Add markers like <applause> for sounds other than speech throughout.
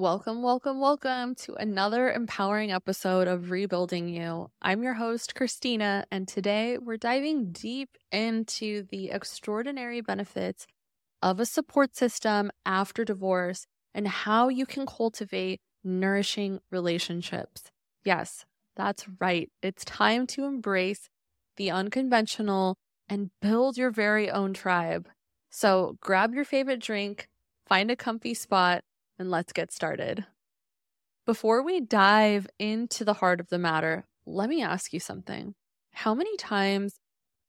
Welcome, welcome, welcome to another empowering episode of Rebuilding You. I'm your host, Christina, and today we're diving deep into the extraordinary benefits of a support system after divorce and how you can cultivate nourishing relationships. Yes, that's right. It's time to embrace the unconventional and build your very own tribe. So grab your favorite drink, find a comfy spot, and let's get started. Before we dive into the heart of the matter, let me ask you something. How many times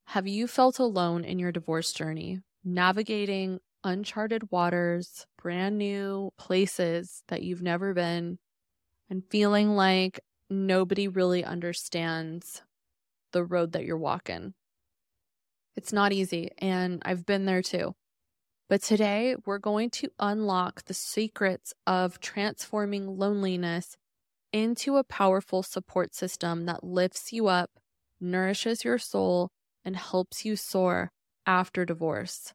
have you felt alone in your divorce journey, navigating uncharted waters, brand new places that you've never been, and feeling like nobody really understands the road that you're walking. It's not easy, and I've been there too. But today, we're going to unlock the secrets of transforming loneliness into a powerful support system that lifts you up, nourishes your soul, and helps you soar after divorce.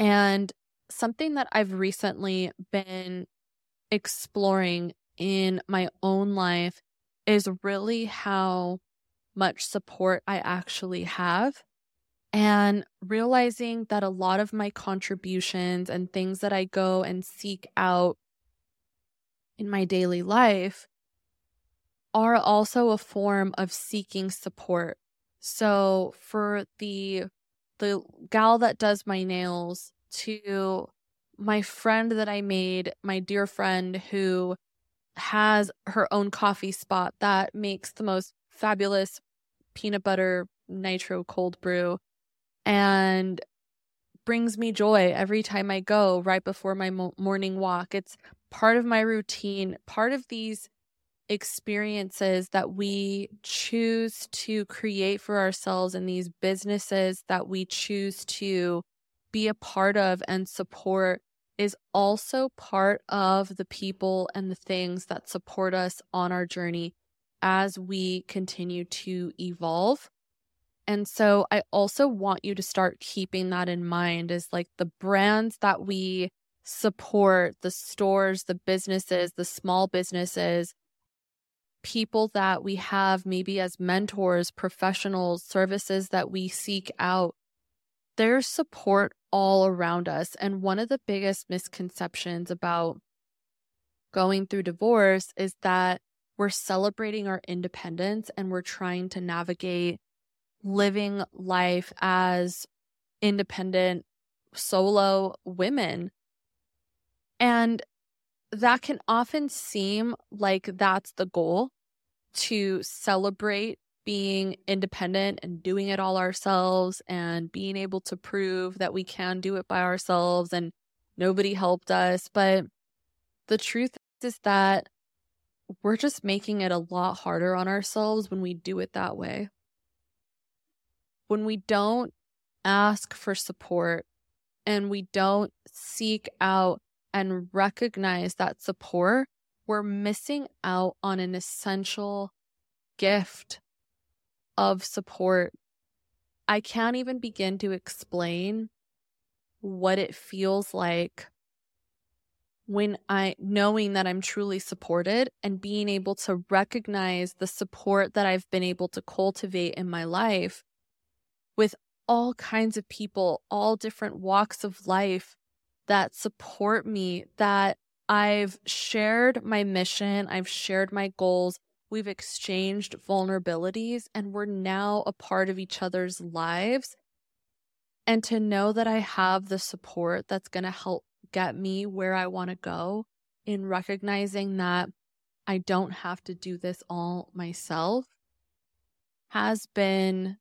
And something that I've recently been exploring in my own life is really how much support I actually have. And realizing that a lot of my contributions and things that I go and seek out in my daily life are also a form of seeking support. So for the the gal that does my nails to my friend that I made, my dear friend who has her own coffee spot that makes the most fabulous peanut butter nitro cold brew and brings me joy every time I go right before my mo- morning walk. It's part of my routine, part of these experiences that we choose to create for ourselves and these businesses that we choose to be a part of and support is also part of the people and the things that support us on our journey as we continue to evolve. And so I also want you to start keeping that in mind is like the brands that we support, the stores, the businesses, the small businesses, people that we have maybe as mentors, professionals, services that we seek out. There's support all around us. And one of the biggest misconceptions about going through divorce is that we're celebrating our independence and we're trying to navigate living life as independent solo women. And that can often seem like that's the goal to celebrate being independent and doing it all ourselves and being able to prove that we can do it by ourselves and nobody helped us. But the truth is that we're just making it a lot harder on ourselves when we do it that way. When we don't ask for support and we don't seek out and recognize that support, we're missing out on an essential gift of support. I can't even begin to explain what it feels like when I knowing that I'm truly supported and being able to recognize the support that I've been able to cultivate in my life with all kinds of people, all different walks of life that support me, that I've shared my mission, I've shared my goals, we've exchanged vulnerabilities, and we're now a part of each other's lives. And to know that I have the support that's going to help get me where I want to go in recognizing that I don't have to do this all myself has been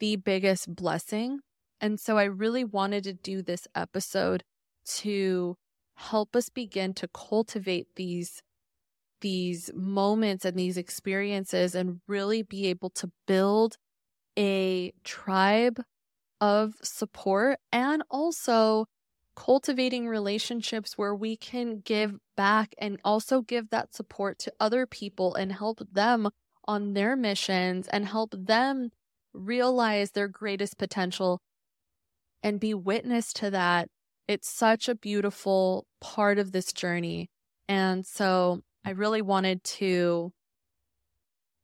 the biggest blessing. And so I really wanted to do this episode to help us begin to cultivate these these moments and these experiences and really be able to build a tribe of support and also cultivating relationships where we can give back and also give that support to other people and help them on their missions and help them realize their greatest potential and be witness to that. It's such a beautiful part of this journey. And so I really wanted to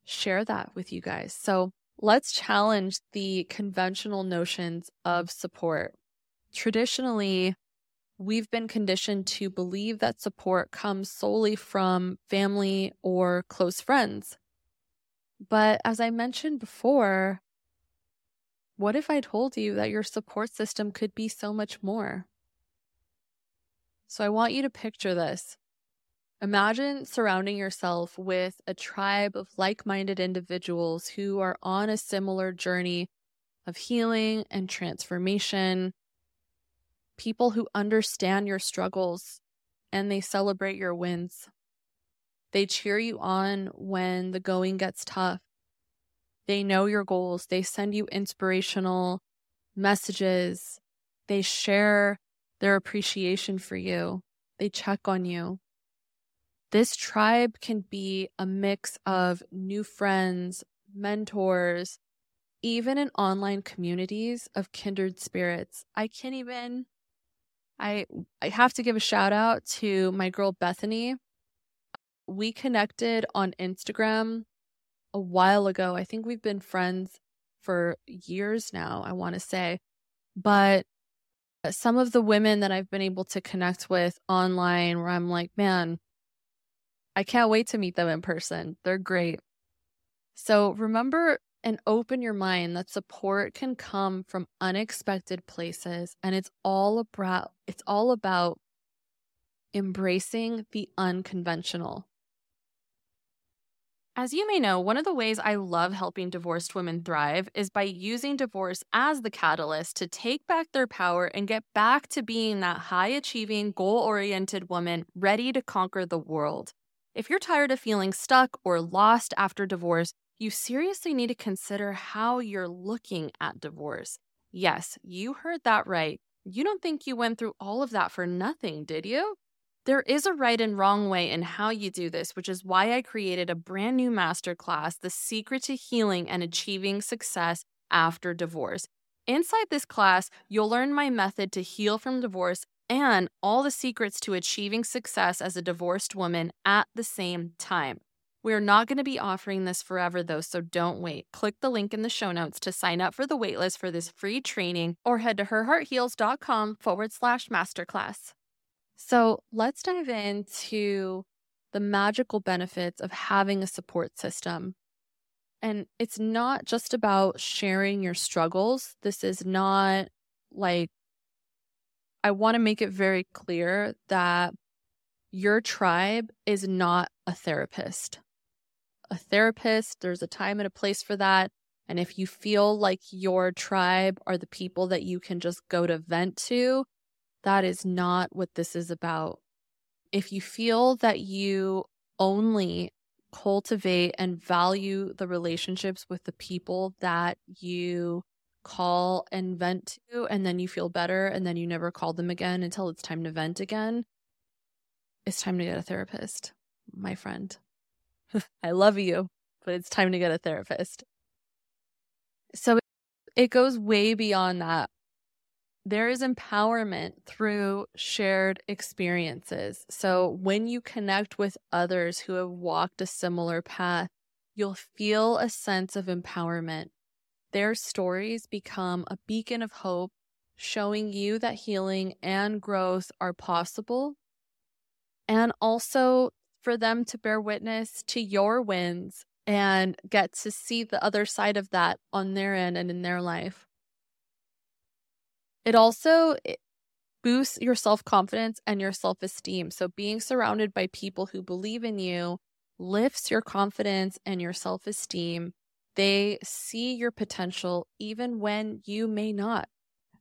share that with you guys. So let's challenge the conventional notions of support. Traditionally, we've been conditioned to believe that support comes solely from family or close friends. But as I mentioned before, what if I told you that your support system could be so much more? So I want you to picture this. Imagine surrounding yourself with a tribe of like minded individuals who are on a similar journey of healing and transformation people who understand your struggles and they celebrate your wins. They cheer you on when the going gets tough. They know your goals. They send you inspirational messages. They share their appreciation for you. They check on you. This tribe can be a mix of new friends, mentors, even in online communities of kindred spirits. I can't even I I have to give a shout out to my girl Bethany. We connected on Instagram a while ago. I think we've been friends for years now, I want to say. But uh, some of the women that I've been able to connect with online where I'm like, man, I can't wait to meet them in person. They're great. So remember and open your mind that support can come from unexpected places and it's all about it's all about embracing the unconventional. As you may know, one of the ways I love helping divorced women thrive is by using divorce as the catalyst to take back their power and get back to being that high achieving, goal oriented woman ready to conquer the world. If you're tired of feeling stuck or lost after divorce, you seriously need to consider how you're looking at divorce. Yes, you heard that right. You don't think you went through all of that for nothing, did you? There is a right and wrong way in how you do this, which is why I created a brand new masterclass, The Secret to Healing and Achieving Success After Divorce. Inside this class, you'll learn my method to heal from divorce and all the secrets to achieving success as a divorced woman at the same time. We're not going to be offering this forever though, so don't wait. Click the link in the show notes to sign up for the waitlist for this free training or head to herheartheals.com forward slash masterclass. So let's dive into the magical benefits of having a support system. And it's not just about sharing your struggles. This is not like, I want to make it very clear that your tribe is not a therapist a therapist. There's a time and a place for that. And if you feel like your tribe are the people that you can just go to vent to, that is not what this is about. If you feel that you only cultivate and value the relationships with the people that you call and vent to, and then you feel better, and then you never call them again until it's time to vent again, it's time to get a therapist, my friend. <laughs> I love you, but it's time to get a therapist. So it goes way beyond that. There is empowerment through shared experiences. So when you connect with others who have walked a similar path, you'll feel a sense of empowerment. Their stories become a beacon of hope, showing you that healing and growth are possible. And also for them to bear witness to your wins and get to see the other side of that on their end and in their life. It also boosts your self confidence and your self esteem. So, being surrounded by people who believe in you lifts your confidence and your self esteem. They see your potential even when you may not.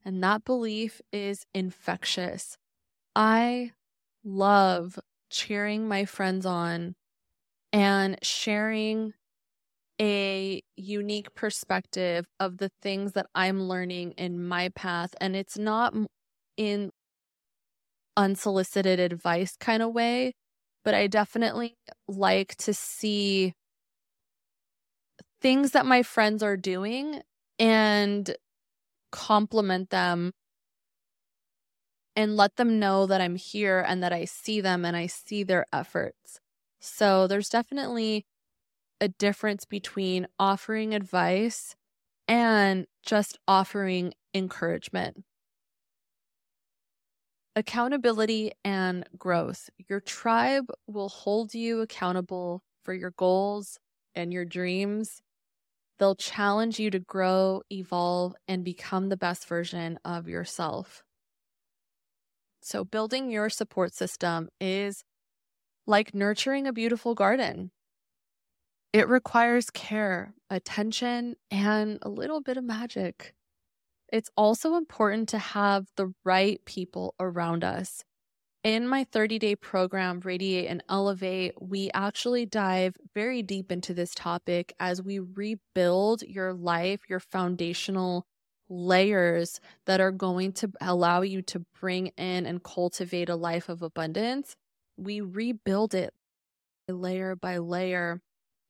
And that belief is infectious. I love cheering my friends on and sharing a unique perspective of the things that I'm learning in my path. And it's not in unsolicited advice kind of way, but I definitely like to see things that my friends are doing and compliment them and let them know that I'm here and that I see them and I see their efforts. So there's definitely a difference between offering advice and just offering encouragement. Accountability and growth. Your tribe will hold you accountable for your goals and your dreams. They'll challenge you to grow, evolve, and become the best version of yourself. So, building your support system is like nurturing a beautiful garden. It requires care, attention, and a little bit of magic. It's also important to have the right people around us. In my 30 day program, Radiate and Elevate, we actually dive very deep into this topic as we rebuild your life, your foundational layers that are going to allow you to bring in and cultivate a life of abundance. We rebuild it layer by layer.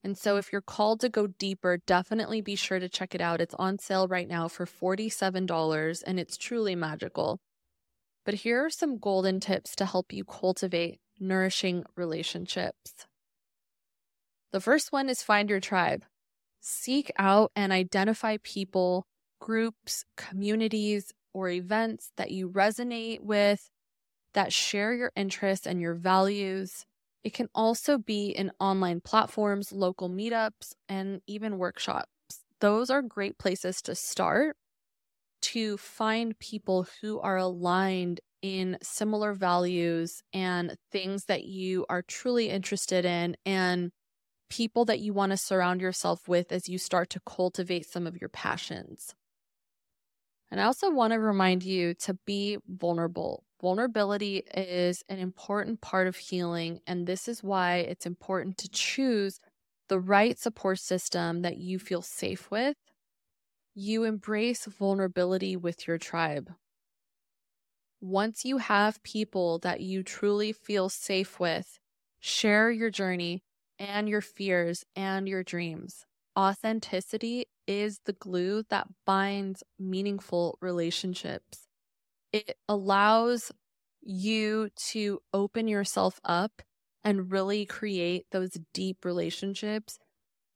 And so, if you're called to go deeper, definitely be sure to check it out. It's on sale right now for $47 and it's truly magical. But here are some golden tips to help you cultivate nourishing relationships. The first one is find your tribe. Seek out and identify people, groups, communities, or events that you resonate with, that share your interests and your values. It can also be in online platforms, local meetups, and even workshops. Those are great places to start to find people who are aligned in similar values and things that you are truly interested in and people that you want to surround yourself with as you start to cultivate some of your passions. And I also want to remind you to be vulnerable. Vulnerability is an important part of healing, and this is why it's important to choose the right support system that you feel safe with you embrace vulnerability with your tribe. Once you have people that you truly feel safe with, share your journey and your fears and your dreams. Authenticity is the glue that binds meaningful relationships. It allows you to open yourself up and really create those deep relationships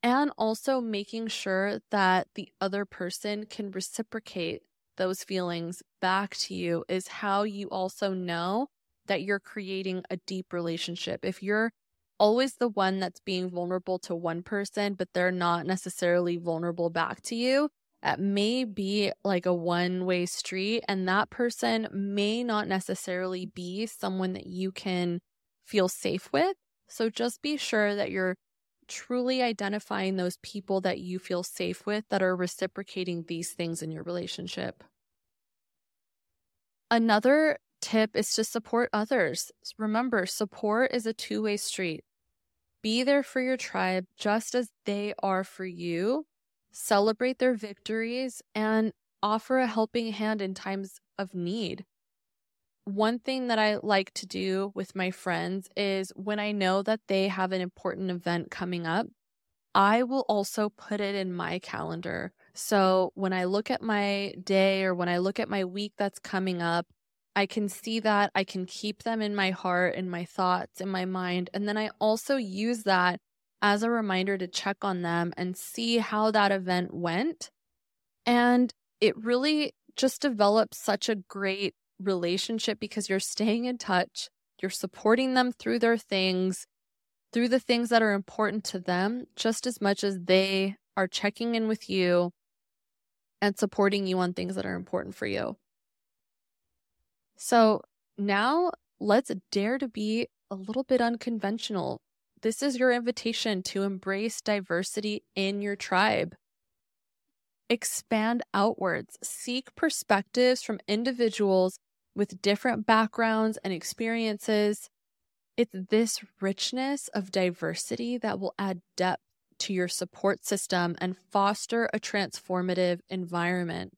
and also making sure that the other person can reciprocate those feelings back to you is how you also know that you're creating a deep relationship. If you're always the one that's being vulnerable to one person, but they're not necessarily vulnerable back to you, may be like a one way street. And that person may not necessarily be someone that you can feel safe with. So just be sure that you're truly identifying those people that you feel safe with that are reciprocating these things in your relationship. Another tip is to support others. Remember, support is a two way street. Be there for your tribe just as they are for you. Celebrate their victories and offer a helping hand in times of need one thing that I like to do with my friends is when I know that they have an important event coming up, I will also put it in my calendar. So when I look at my day or when I look at my week that's coming up, I can see that. I can keep them in my heart, in my thoughts, in my mind. And then I also use that as a reminder to check on them and see how that event went. And it really just develops such a great relationship because you're staying in touch, you're supporting them through their things, through the things that are important to them, just as much as they are checking in with you and supporting you on things that are important for you. So now let's dare to be a little bit unconventional. This is your invitation to embrace diversity in your tribe. Expand outwards, seek perspectives from individuals with different backgrounds and experiences. It's this richness of diversity that will add depth to your support system and foster a transformative environment.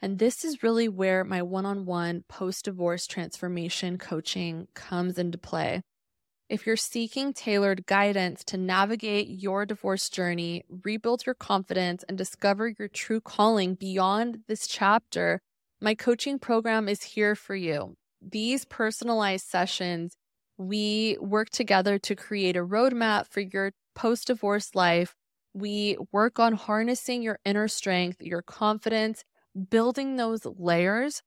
And this is really where my one on one post divorce transformation coaching comes into play. If you're seeking tailored guidance to navigate your divorce journey, rebuild your confidence, and discover your true calling beyond this chapter, my coaching program is here for you. These personalized sessions, we work together to create a roadmap for your post divorce life. We work on harnessing your inner strength, your confidence, building those layers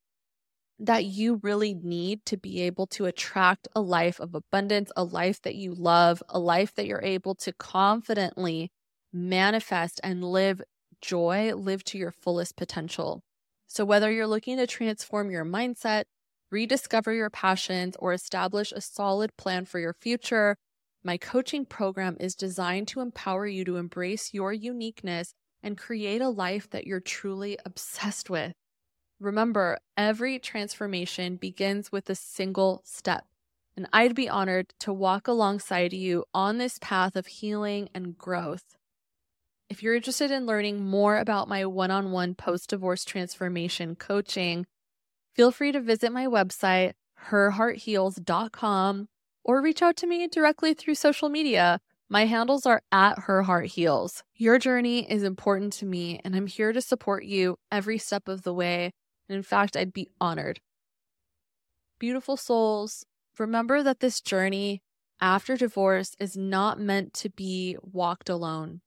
that you really need to be able to attract a life of abundance, a life that you love, a life that you're able to confidently manifest and live joy, live to your fullest potential. So, whether you're looking to transform your mindset, rediscover your passions, or establish a solid plan for your future, my coaching program is designed to empower you to embrace your uniqueness and create a life that you're truly obsessed with. Remember, every transformation begins with a single step, and I'd be honored to walk alongside you on this path of healing and growth. If you're interested in learning more about my one on one post divorce transformation coaching, feel free to visit my website, herheartheals.com, or reach out to me directly through social media. My handles are at Her Heart Heals. Your journey is important to me, and I'm here to support you every step of the way. In fact, I'd be honored. Beautiful souls, remember that this journey after divorce is not meant to be walked alone.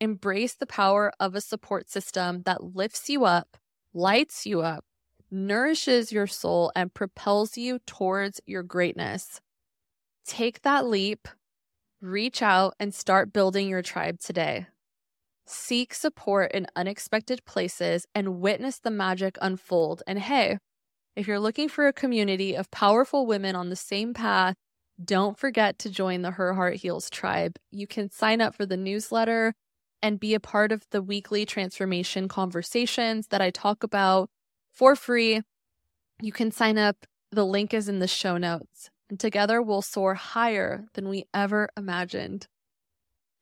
Embrace the power of a support system that lifts you up, lights you up, nourishes your soul, and propels you towards your greatness. Take that leap Reach out and start building your tribe today. Seek support in unexpected places and witness the magic unfold. And hey, if you're looking for a community of powerful women on the same path, don't forget to join the Her Heart Heals tribe. You can sign up for the newsletter and be a part of the weekly transformation conversations that I talk about for free. You can sign up. The link is in the show notes and together we'll soar higher than we ever imagined.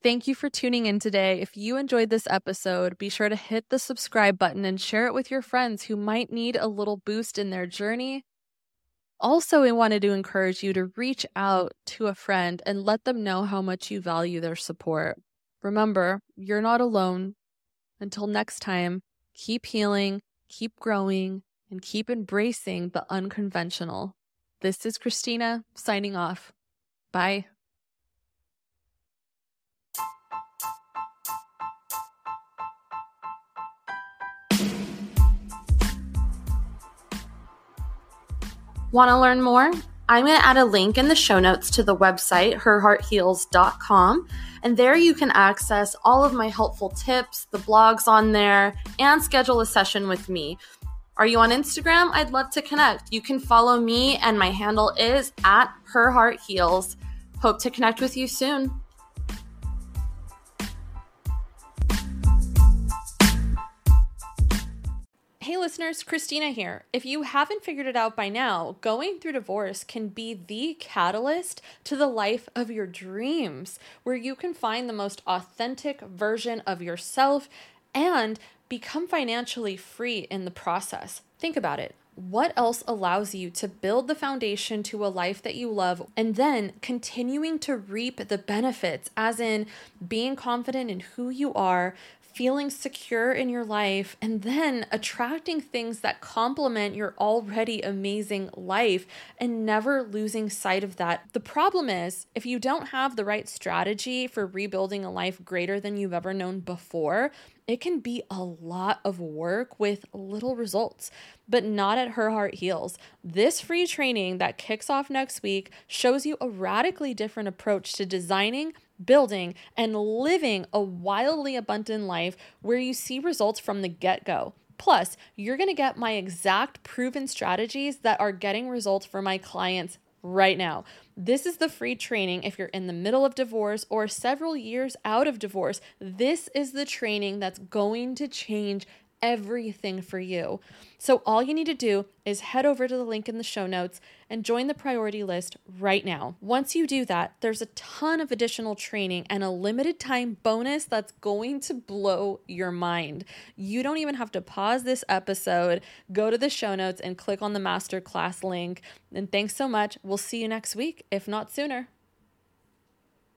Thank you for tuning in today. If you enjoyed this episode, be sure to hit the subscribe button and share it with your friends who might need a little boost in their journey. Also, we wanted to encourage you to reach out to a friend and let them know how much you value their support. Remember, you're not alone. Until next time, keep healing, keep growing, and keep embracing the unconventional. This is Christina signing off. Bye. Want to learn more? I'm going to add a link in the show notes to the website, herheartheals.com. And there you can access all of my helpful tips, the blogs on there, and schedule a session with me. Are you on Instagram? I'd love to connect. You can follow me, and my handle is at Her Heart Heals. Hope to connect with you soon. Hey listeners, Christina here. If you haven't figured it out by now, going through divorce can be the catalyst to the life of your dreams, where you can find the most authentic version of yourself and become financially free in the process. Think about it. What else allows you to build the foundation to a life that you love and then continuing to reap the benefits, as in being confident in who you are, feeling secure in your life, and then attracting things that complement your already amazing life and never losing sight of that. The problem is, if you don't have the right strategy for rebuilding a life greater than you've ever known before, it can be a lot of work with little results, but not at Her Heart Heals. This free training that kicks off next week shows you a radically different approach to designing building, and living a wildly abundant life where you see results from the get go. Plus, you're going to get my exact proven strategies that are getting results for my clients right now. This is the free training if you're in the middle of divorce or several years out of divorce. This is the training that's going to change everything for you. So, all you need to do is head over to the link in the show notes and join the priority list right now. Once you do that, there's a ton of additional training and a limited time bonus that's going to blow your mind. You don't even have to pause this episode, go to the show notes, and click on the masterclass link. And thanks so much. We'll see you next week, if not sooner.